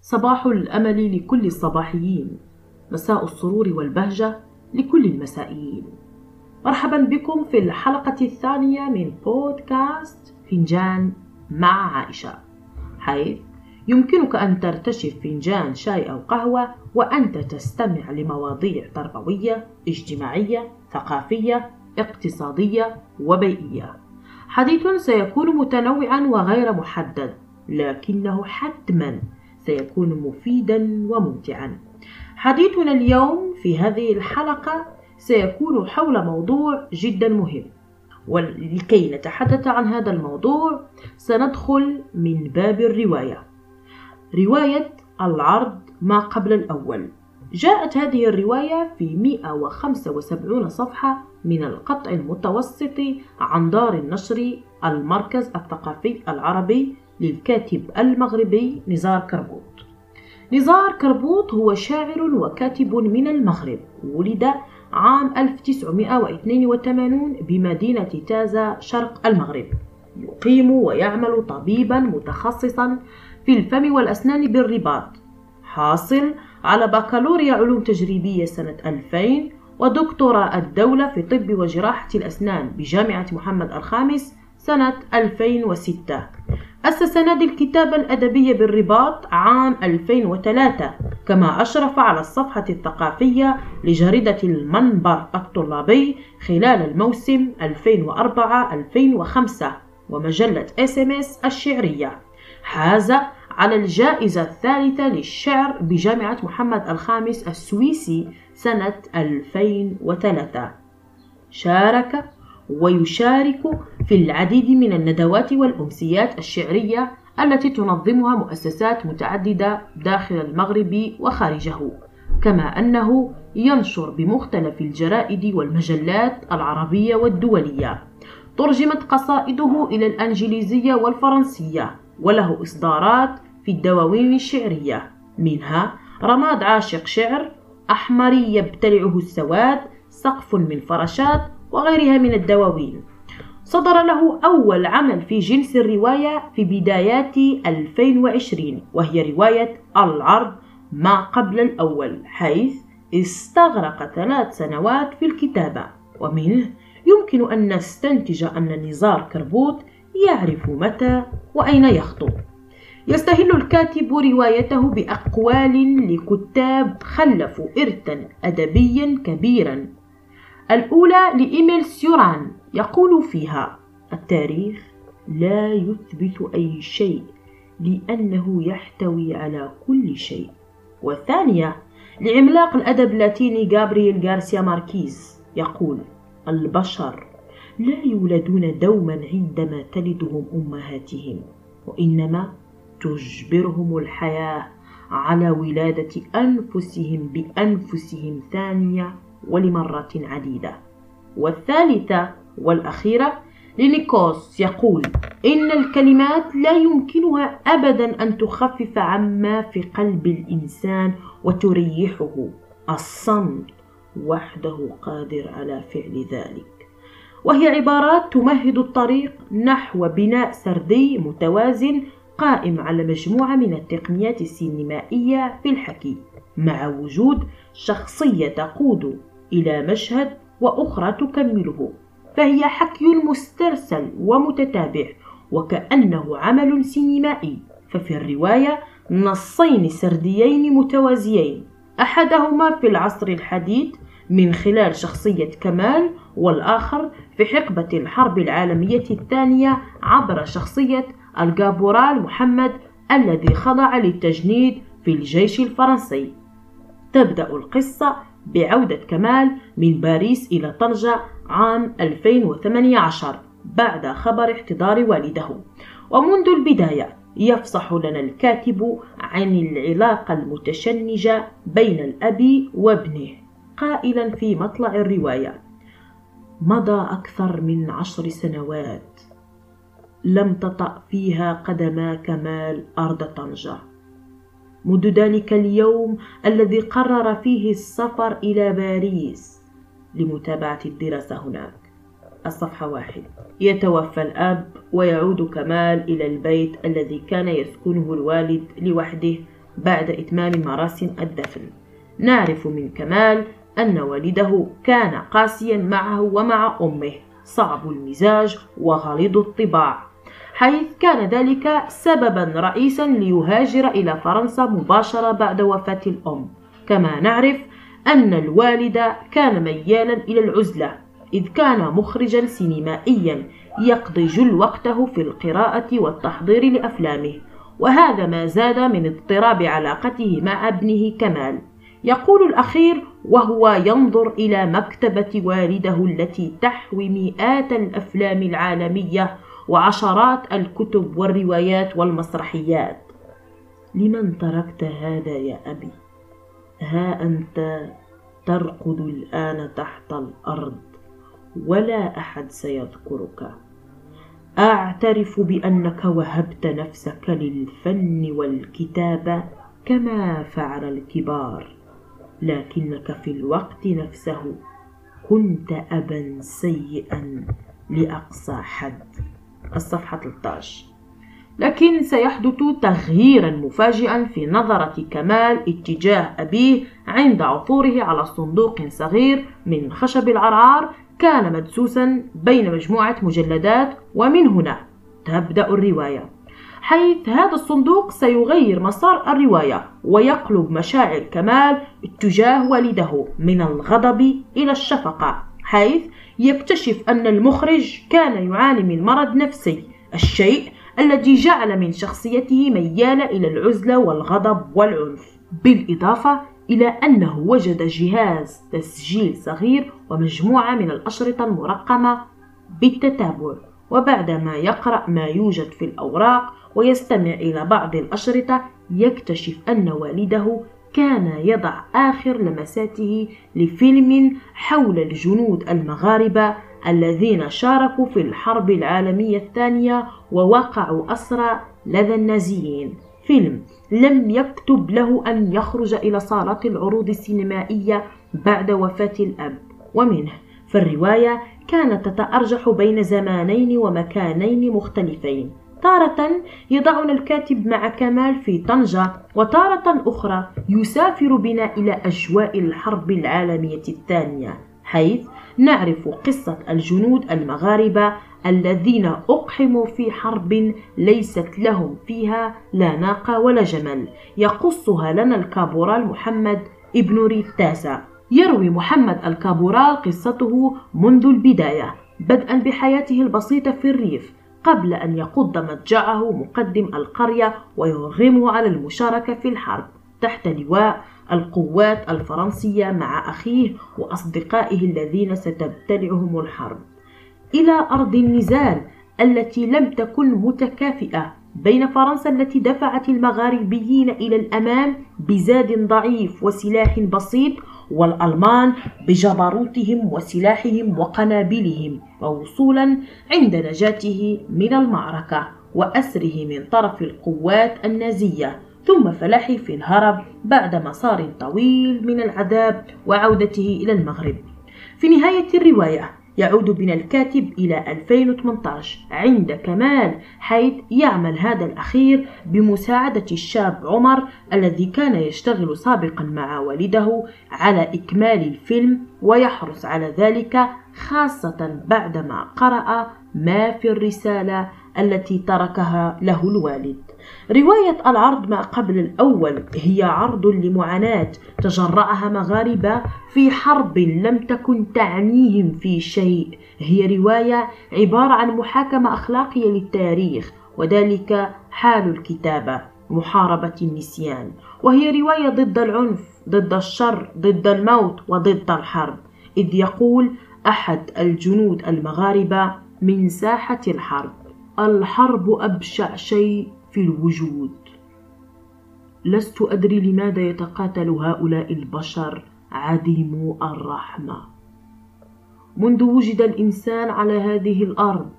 صباح الأمل لكل الصباحيين. مساء السرور والبهجة لكل المسائيين. مرحبا بكم في الحلقة الثانية من بودكاست فنجان مع عائشة. حيث يمكنك أن ترتشف فنجان شاي أو قهوة وأنت تستمع لمواضيع تربوية اجتماعية ثقافية اقتصادية وبيئية. حديث سيكون متنوعا وغير محدد لكنه حتما سيكون مفيدا وممتعا. حديثنا اليوم في هذه الحلقة سيكون حول موضوع جدا مهم. ولكي نتحدث عن هذا الموضوع سندخل من باب الرواية. رواية العرض ما قبل الأول. جاءت هذه الرواية في 175 صفحة من القطع المتوسط عن دار النشر المركز الثقافي العربي للكاتب المغربي نزار كربوط نزار كربوط هو شاعر وكاتب من المغرب ولد عام 1982 بمدينة تازا شرق المغرب. يقيم ويعمل طبيبا متخصصا في الفم والأسنان بالرباط. حاصل على بكالوريا علوم تجريبية سنة 2000 ودكتوراه الدولة في طب وجراحة الأسنان بجامعة محمد الخامس سنة 2006 أسس نادي الكتابة الأدبية بالرباط عام 2003 كما أشرف على الصفحة الثقافية لجريدة المنبر الطلابي خلال الموسم 2004-2005 ومجلة SMS الشعرية. حاز على الجائزة الثالثة للشعر بجامعة محمد الخامس السويسي سنة 2003 شارك ويشارك في العديد من الندوات والأمسيات الشعرية التي تنظمها مؤسسات متعددة داخل المغرب وخارجه كما أنه ينشر بمختلف الجرائد والمجلات العربية والدولية. ترجمت قصائده إلى الأنجليزية والفرنسية وله إصدارات في الدواوين الشعرية. منها رماد عاشق شعر أحمري يبتلعه السواد سقف من فراشات وغيرها من الدواوين. صدر له أول عمل في جنس الرواية في بدايات 2020 وهي رواية العرض ما قبل الأول حيث استغرق ثلاث سنوات في الكتابة. ومنه يمكن أن نستنتج أن نزار كربوت يعرف متى وأين يخطو. يستهل الكاتب روايته بأقوال لكتاب خلفوا إرثا أدبيا كبيرا. الأولى لإيميل سيوران يقول فيها التاريخ لا يثبت أي شيء لأنه يحتوي على كل شيء. والثانية لعملاق الأدب اللاتيني جابرييل غارسيا ماركيز يقول البشر لا يولدون دوما عندما تلدهم أمهاتهم وإنما تجبرهم الحياة على ولادة أنفسهم بأنفسهم ثانية ولمرات عديدة. والثالثة والأخيرة لنيكوس يقول إن الكلمات لا يمكنها أبدا أن تخفف عما في قلب الإنسان وتريحه. الصمت وحده قادر على فعل ذلك. وهي عبارات تمهد الطريق نحو بناء سردي متوازن قائم على مجموعة من التقنيات السينمائية في الحكي مع وجود شخصية تقود إلى مشهد وأخرى تكمله فهي حكي مسترسل ومتتابع وكأنه عمل سينمائي ففي الرواية نصين سرديين متوازيين أحدهما في العصر الحديث من خلال شخصية كمال والآخر في حقبة الحرب العالمية الثانية عبر شخصية الجابورال محمد الذي خضع للتجنيد في الجيش الفرنسي. تبدأ القصة بعودة كمال من باريس إلى طنجة عام 2018 بعد خبر احتضار والده. ومنذ البداية يفصح لنا الكاتب عن العلاقة المتشنجة بين الأب وابنه. قائلا في مطلع الرواية مضى أكثر من عشر سنوات لم تطأ فيها قدما كمال أرض طنجة. منذ ذلك اليوم الذي قرر فيه السفر إلى باريس لمتابعة الدراسة هناك. الصفحة واحد. يتوفى الأب ويعود كمال إلى البيت الذي كان يسكنه الوالد لوحده بعد إتمام مراسم الدفن. نعرف من كمال أن والده كان قاسيا معه ومع أمه. صعب المزاج وغليظ الطباع. حيث كان ذلك سببا رئيسا ليهاجر إلى فرنسا مباشرة بعد وفاة الأم. كما نعرف أن الوالد كان ميالا إلى العزلة إذ كان مخرجا سينمائيا يقضي جل وقته في القراءة والتحضير لأفلامه. وهذا ما زاد من اضطراب علاقته مع ابنه كمال. يقول الأخير وهو ينظر إلى مكتبة والده التي تحوي مئات الأفلام العالمية وعشرات الكتب والروايات والمسرحيات. لمن تركت هذا يا أبي؟ ها أنت ترقد الآن تحت الأرض ولا أحد سيذكرك. أعترف بأنك وهبت نفسك للفن والكتابة كما فعل الكبار لكنك في الوقت نفسه كنت أبا سيئا لأقصى حد. الصفحة 13 لكن سيحدث تغييرا مفاجئا في نظرة كمال اتجاه أبيه عند عثوره على صندوق صغير من خشب العرعار كان مدسوسا بين مجموعة مجلدات ومن هنا تبدأ الرواية. حيث هذا الصندوق سيغير مسار الرواية ويقلب مشاعر كمال اتجاه والده من الغضب إلى الشفقة. حيث يكتشف أن المخرج كان يعاني من مرض نفسي الشيء الذي جعل من شخصيته ميالة إلى العزلة والغضب والعنف بالإضافة إلى أنه وجد جهاز تسجيل صغير ومجموعة من الأشرطة المرقمة بالتتابع. وبعدما يقرأ ما يوجد في الأوراق ويستمع إلى بعض الأشرطة يكتشف أن والده كان يضع آخر لمساته لفيلم حول الجنود المغاربة الذين شاركوا في الحرب العالمية الثانية ووقعوا أسرى لدى النازيين. فيلم لم يكتب له أن يخرج إلى صالات العروض السينمائية بعد وفاة الأب. ومنه فالرواية كانت تتأرجح بين زمانين ومكانين مختلفين. تارة يضعنا الكاتب مع كمال في طنجة وتارة أخرى يسافر بنا إلى أجواء الحرب العالمية الثانية حيث نعرف قصة الجنود المغاربة الذين أقحموا في حرب ليست لهم فيها لا ناقة ولا جمل. يقصها لنا الكابورال محمد ابن ريتاسا يروي محمد الكابورال قصته منذ البداية بدءا بحياته البسيطة في الريف. قبل أن يقض مضجعه مقدم القرية ويرغمه على المشاركة في الحرب تحت لواء القوات الفرنسية مع أخيه وأصدقائه الذين ستبتلعهم الحرب. إلى أرض النزال التي لم تكن متكافئة بين فرنسا التي دفعت المغاربيين إلى الأمام بزاد ضعيف وسلاح بسيط والألمان بجبروتهم وسلاحهم وقنابلهم ووصولا عند نجاته من المعركة وأسره من طرف القوات النازية ثم فلاحه في الهرب بعد مسار طويل من العذاب وعودته إلى المغرب. في نهاية الرواية يعود بنا الكاتب إلى 2018 عند كمال حيث يعمل هذا الأخير بمساعدة الشاب عمر الذي كان يشتغل سابقا مع والده على إكمال الفيلم ويحرص على ذلك خاصة بعدما قرأ ما في الرسالة التي تركها له الوالد. رواية العرض ما قبل الأول هي عرض لمعاناة تجرعها مغاربة في حرب لم تكن تعنيهم في شيء. هي رواية عبارة عن محاكمة أخلاقية للتاريخ وذلك حال الكتابة محاربة النسيان. وهي رواية ضد العنف ضد الشر ضد الموت وضد الحرب. إذ يقول أحد الجنود المغاربة من ساحة الحرب الحرب أبشع شيء في الوجود. لست أدري لماذا يتقاتل هؤلاء البشر عديمو الرحمة. منذ وجد الإنسان على هذه الأرض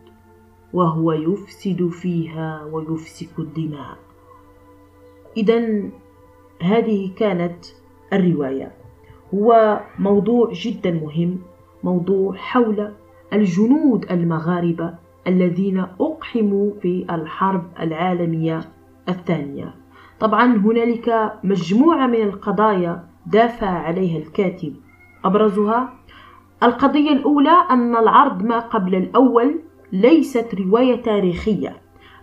وهو يفسد فيها ويفسك الدماء. اذا هذه كانت الرواية. هو موضوع جدا مهم موضوع حول الجنود المغاربة. الذين أقحموا في الحرب العالمية الثانية. طبعا هنالك مجموعة من القضايا دافع عليها الكاتب. أبرزها القضية الأولى أن العرض ما قبل الأول ليست رواية تاريخية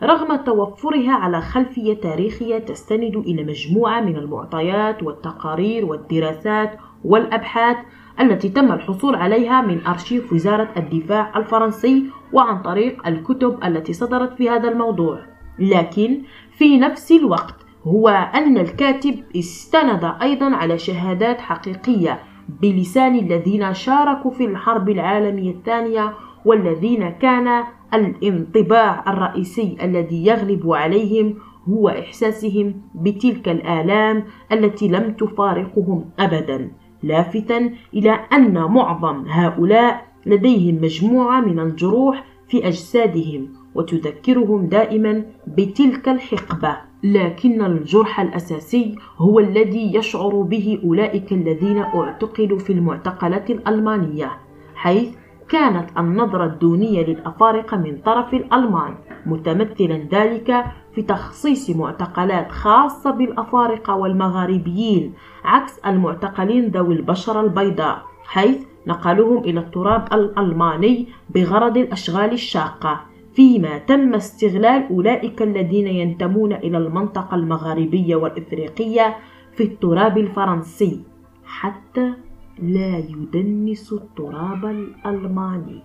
رغم توفرها على خلفية تاريخية تستند إلى مجموعة من المعطيات والتقارير والدراسات والأبحاث التي تم الحصول عليها من أرشيف وزارة الدفاع الفرنسي وعن طريق الكتب التي صدرت في هذا الموضوع. لكن في نفس الوقت هو أن الكاتب استند أيضا على شهادات حقيقية بلسان الذين شاركوا في الحرب العالمية الثانية والذين كان الانطباع الرئيسي الذي يغلب عليهم هو إحساسهم بتلك الآلام التي لم تفارقهم أبدا لافتا إلى أن معظم هؤلاء لديهم مجموعة من الجروح في أجسادهم وتذكرهم دائما بتلك الحقبة. لكن الجرح الأساسي هو الذي يشعر به أولئك الذين اعتقلوا في المعتقلات الألمانية حيث كانت النظرة الدونية للأفارقة من طرف الألمان متمثلا ذلك في تخصيص معتقلات خاصة بالأفارقة والمغاربيين عكس المعتقلين ذوي البشرة البيضاء حيث نقلوهم إلى التراب الألماني بغرض الأشغال الشاقة. فيما تم استغلال أولئك الذين ينتمون إلى المنطقة المغاربية والإفريقية في التراب الفرنسي حتى لا يدنس التراب الألماني.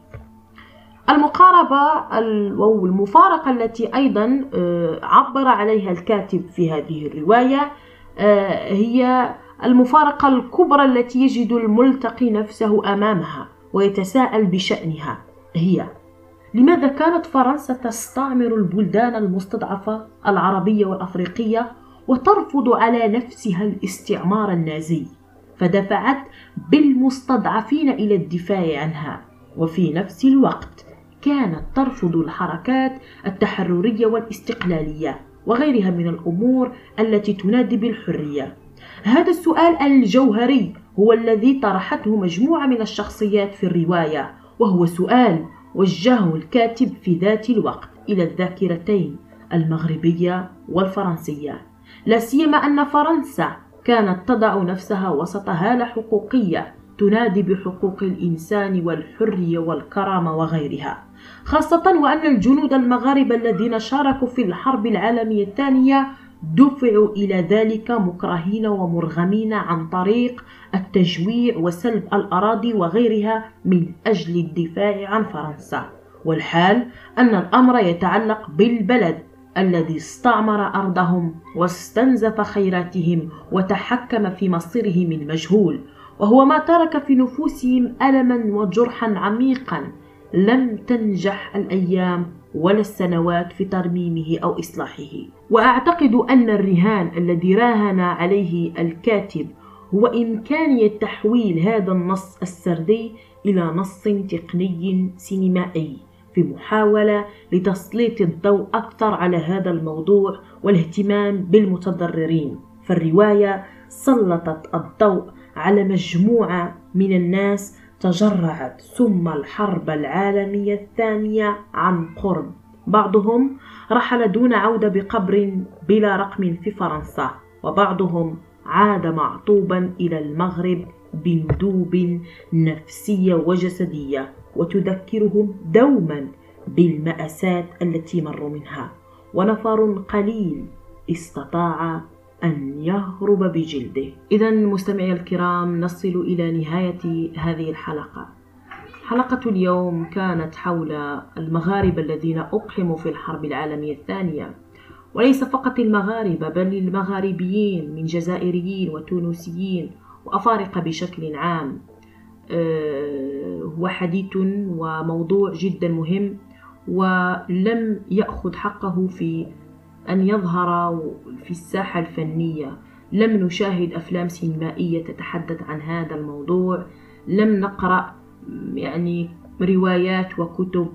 المقاربة أو المفارقة التي أيضا آه، عبر عليها الكاتب في هذه الرواية آه، هي المفارقة الكبرى التي يجد الملتقي نفسه أمامها ويتساءل بشأنها هي لماذا كانت فرنسا تستعمر البلدان المستضعفة العربية والأفريقية وترفض على نفسها الاستعمار النازي؟ فدفعت بالمستضعفين إلى الدفاع عنها وفي نفس الوقت كانت ترفض الحركات التحررية والاستقلالية وغيرها من الأمور التي تنادي بالحرية. هذا السؤال الجوهري هو الذي طرحته مجموعة من الشخصيات في الرواية وهو سؤال وجهه الكاتب في ذات الوقت إلى الذاكرتين المغربية والفرنسية. لا سيما أن فرنسا كانت تضع نفسها وسط هالة حقوقية تنادي بحقوق الإنسان والحرية والكرامة وغيرها خاصة وأن الجنود المغاربة الذين شاركوا في الحرب العالمية الثانية دفعوا إلى ذلك مكرهين ومرغمين عن طريق التجويع وسلب الأراضي وغيرها من أجل الدفاع عن فرنسا. والحال أن الأمر يتعلق بالبلد الذي استعمر أرضهم واستنزف خيراتهم وتحكم في مصيرهم المجهول وهو ما ترك في نفوسهم ألما وجرحا عميقا لم تنجح الأيام ولا السنوات في ترميمه أو إصلاحه. وأعتقد أن الرهان الذي راهن عليه الكاتب هو إمكانية تحويل هذا النص السردي إلى نص تقني سينمائي في محاولة لتسليط الضوء أكثر على هذا الموضوع والاهتمام بالمتضررين. فالرواية سلطت الضوء على مجموعة من الناس تجرعت سم الحرب العالمية الثانية عن قرب. بعضهم رحل دون عودة بقبر بلا رقم في فرنسا وبعضهم عاد معطوبا إلى المغرب بندوب نفسية وجسدية وتذكرهم دوما بالمأساة التي مروا منها. ونفر قليل استطاع أن يهرب بجلده. إذا مستمعي الكرام نصل إلى نهاية هذه الحلقة. حلقة اليوم كانت حول المغاربة الذين أقحموا في الحرب العالمية الثانية. وليس فقط المغاربة بل المغاربيين من جزائريين وتونسيين وأفارقة بشكل عام. آه، هو حديث وموضوع جدا مهم ولم يأخذ حقه في أن يظهر في الساحة الفنية. لم نشاهد أفلام سينمائية تتحدث عن هذا الموضوع. لم نقرأ يعني روايات وكتب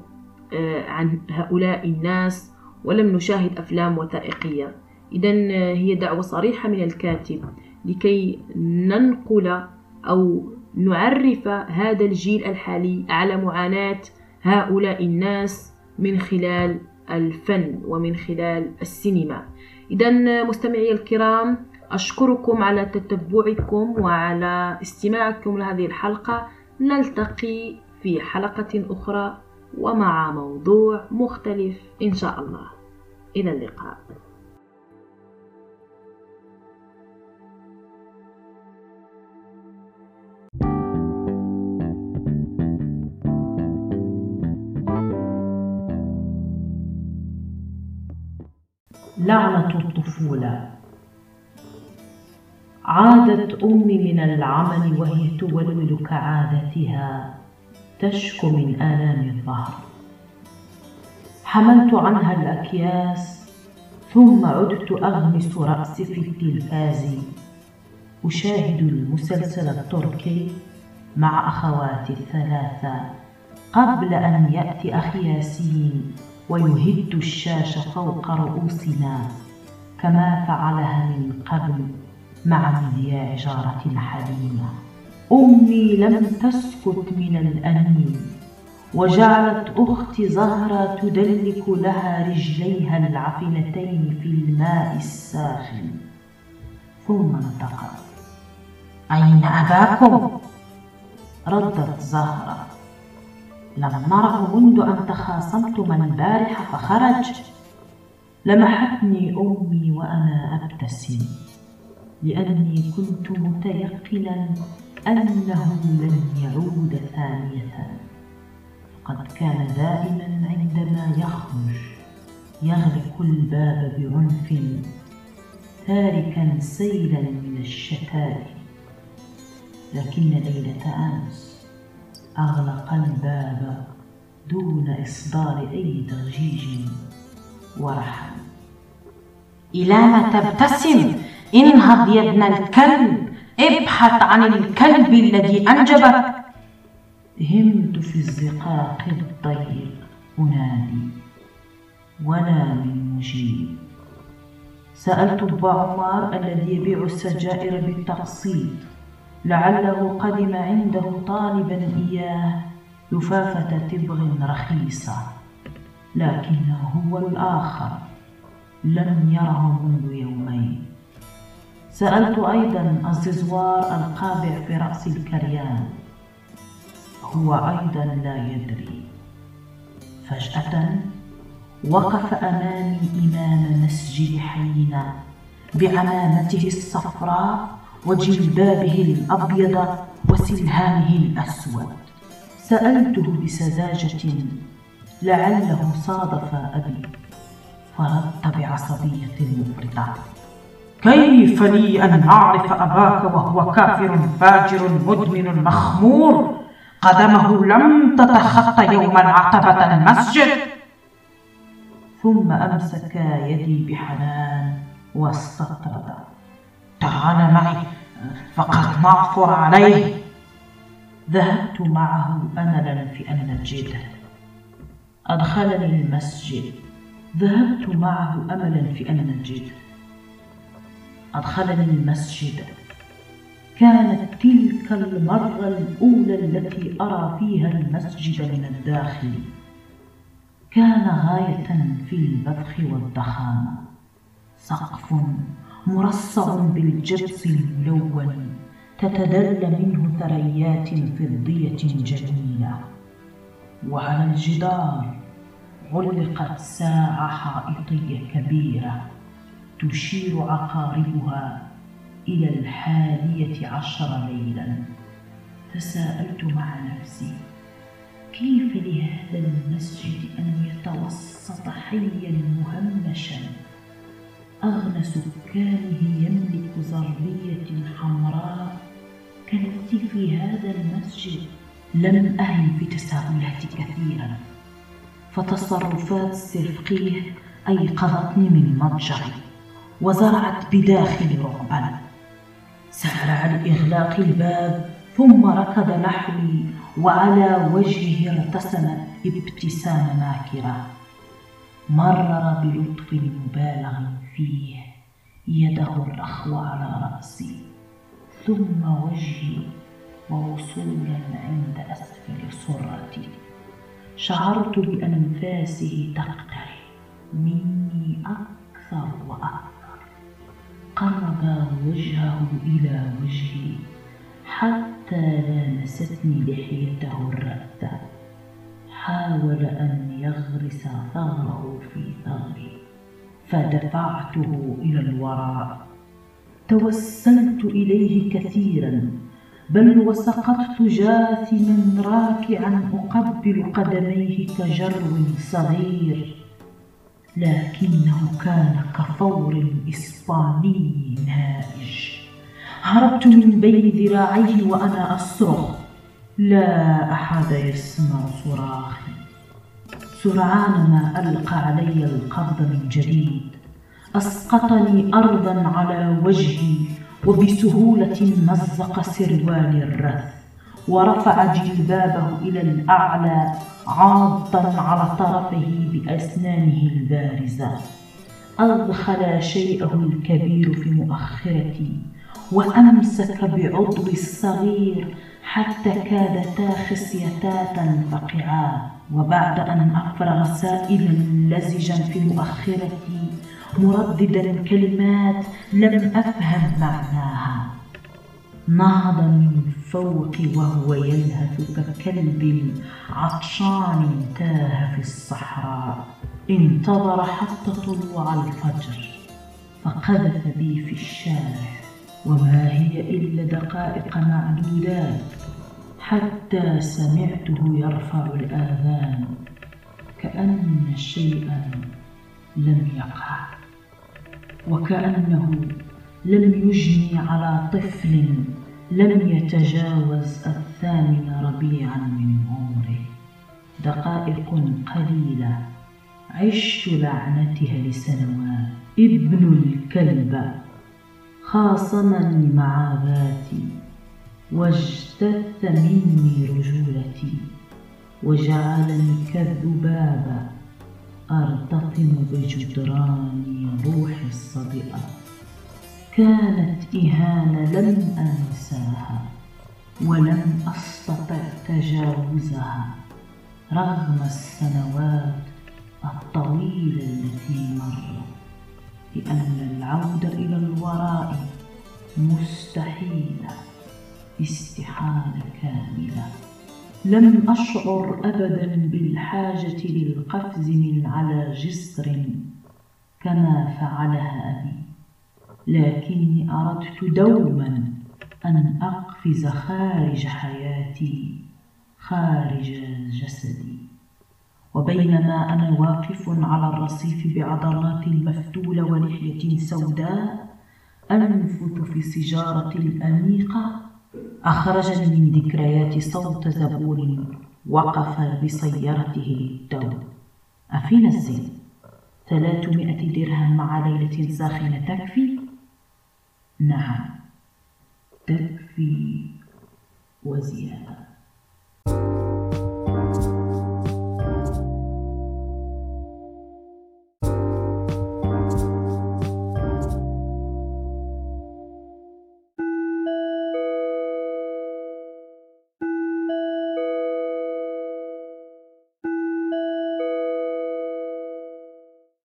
آه، عن هؤلاء الناس. ولم نشاهد أفلام وثائقية. إذا آه، هي دعوة صريحة من الكاتب لكي ننقل أو نعرف هذا الجيل الحالي. على معاناة هؤلاء الناس من خلال الفن ومن خلال السينما. إذا مستمعي الكرام أشكركم على تتبعكم وعلى استماعكم لهذه الحلقة. نلتقي في حلقة أخرى ومع موضوع مختلف إن شاء الله. إلى اللقاء. لعنة الطفولة. عادت أمي من العمل وهي تولول كعادتها تشكو من آلام الظهر. حملت عنها الأكياس ثم عدت أغمس رأسي في التلفاز. أشاهد المسلسل التركي مع أخواتي الثلاثة قبل أن يأتي أخي ياسين. ويهد الشاش فوق رؤوسنا كما فعلها من قبل مع مذياع جارتنا حليمة أمي لم تسكت من الأنين وجعلت أختي زهرة تدلك لها رجليها العفنتين في الماء الساخن. ثم نطقت أين أباكم؟ ردت زهرة. لم نره منذ أن تخاصمتما البارحة فخرج. لمحتني أمي وأنا أبتسم لأني كنت متيقنا أنه لن يعود ثانية. قد كان دائما عندما يخرج يغلق الباب بعنف تاركا سيلا من الشتات لكن ليلة أمس أغلق الباب دون إصدار أي ضجيج إلى ما تبتسم انهض يا ابن الكلب ابحث عن الكلب الذي أنجبك. همت في الزقاق الضيق أنادي ولا من مجيب. سألت أبا عمار الذي يبيع السجائر بالتقسيط لعله قدم عنده طالبا إياه لفافة تبغ رخيصة لكنه هو الآخر لم يره منذ يومين. سألت أيضا الززوار القابع في رأس الكريان هو أيضا لا يدري. فجأة وقف أمامي إمام مسجد حينا بعمامته الصفراء وجلبابه الأبيض وسلهامه الأسود. سألته بسذاجة لعله صادف أبي فرد بعصبية مفرطة كيف لي أن أعرف أباك وهو كافر فاجر مدمن مخمور؟ قدمه لم تتخطى يوما عتبة المسجد. ثم أمسك يدي بحنان واستطرد تعال معي. فقد نعثر عليه. ذهبت معه أملا في أن نجده أدخلني المسجد. ذهبت معه أملا في أن نجده أدخلني المسجد. كانت تلك المرة الأولى التي أرى فيها المسجد من الداخل. كان غاية في البذخ والضخامة. سقف مرصع بالجبس الملون تتدل منه ثريات فضية جميلة. وعلى الجدار علقت ساعة حائطية كبيرة تشير عقاربها إلى الحادية عشر ليلا. تساءلت مع نفسي كيف لهذا المسجد أن يتوسط حيا مهمشا؟ أغنى سكانه يملك زرية حمراء. كالتي في هذا المسجد لم أهل في تساؤلات كثيرا. فتصرفات السرقيه أيقظتني من مضجعي وزرعت بداخلي رعبا. سأل عن إغلاق الباب ثم ركض نحوي وعلى وجهه ارتسمت ابتسامة ماكرة مرر بلطف مبالغ فيه يده الرخوة على رأسي ثم وجهي ووصولا عند أسفل صرتي شعرت بأنفاسه تقترب مني أكثر وأكثر. قرب وجهه إلى وجهي حتى لامستني لحيته الرأسة حاول أن يغرس ثغره في ثغري فدفعته إلى الوراء. توسلت إليه كثيرا بل وسقطت جاثما راكعا أقبل قدميه كجرو صغير لكنه كان كفور إسباني نائج. هربت من بين ذراعيه وأنا أصرخ لا أحد يسمع صراخي. سرعان ما ألقى علي القبض من جديد. أسقطني أرضا على وجهي وبسهولة مزق سروالي الرث. ورفع جلبابه إلى الأعلى عاضا على طرفه بأسنانه البارزة. أدخل شيئه الكبير في مؤخرتي وأمسك بعضوي الصغير حتى كادتا خصيتا تنفقعا وبعد أن أفرغ سائلا لزجا في مؤخرتي مرددا كلمات لم أفهم معناها. نهض من فوقي وهو يلهث ككلب عطشان تاه في الصحراء. انتظر حتى طلوع الفجر فقذف بي في الشارع. وما هي إلا دقائق معدودات. حتى سمعته يرفع الآذان كأن شيئا لم يقع وكأنه لم يجني على طفل لم يتجاوز الثامن ربيعا من عمره. دقائق قليلة عشت لعنتها لسنوات. ابن الكلب خاصمني مع ذاتي واجتث مني رجولتي وجعلني كالذبابة أرتطم بجدران روحي الصدئة كانت إهانة لم أنساها ولم أستطع تجاوزها رغم السنوات الطويلة التي مرت لأن العودة إلى الوراء مستحيلة. استحالة كاملة. لم أشعر أبدا بالحاجة للقفز من على جسر كما فعلها أبي. لكني أردت دوما أن أقفز خارج حياتي خارج جسدي. وبينما أنا واقف على الرصيف بعضلات مفتولة ولحية سوداء أنفث في سجارة الأنيقة أخرجني من ذكريات صوت زبون وقف بسيارته للتو أفينا الزين ثلاثمائة درهم مع ليلة ساخنة. تكفي؟ نعم. تكفي. وزيادة.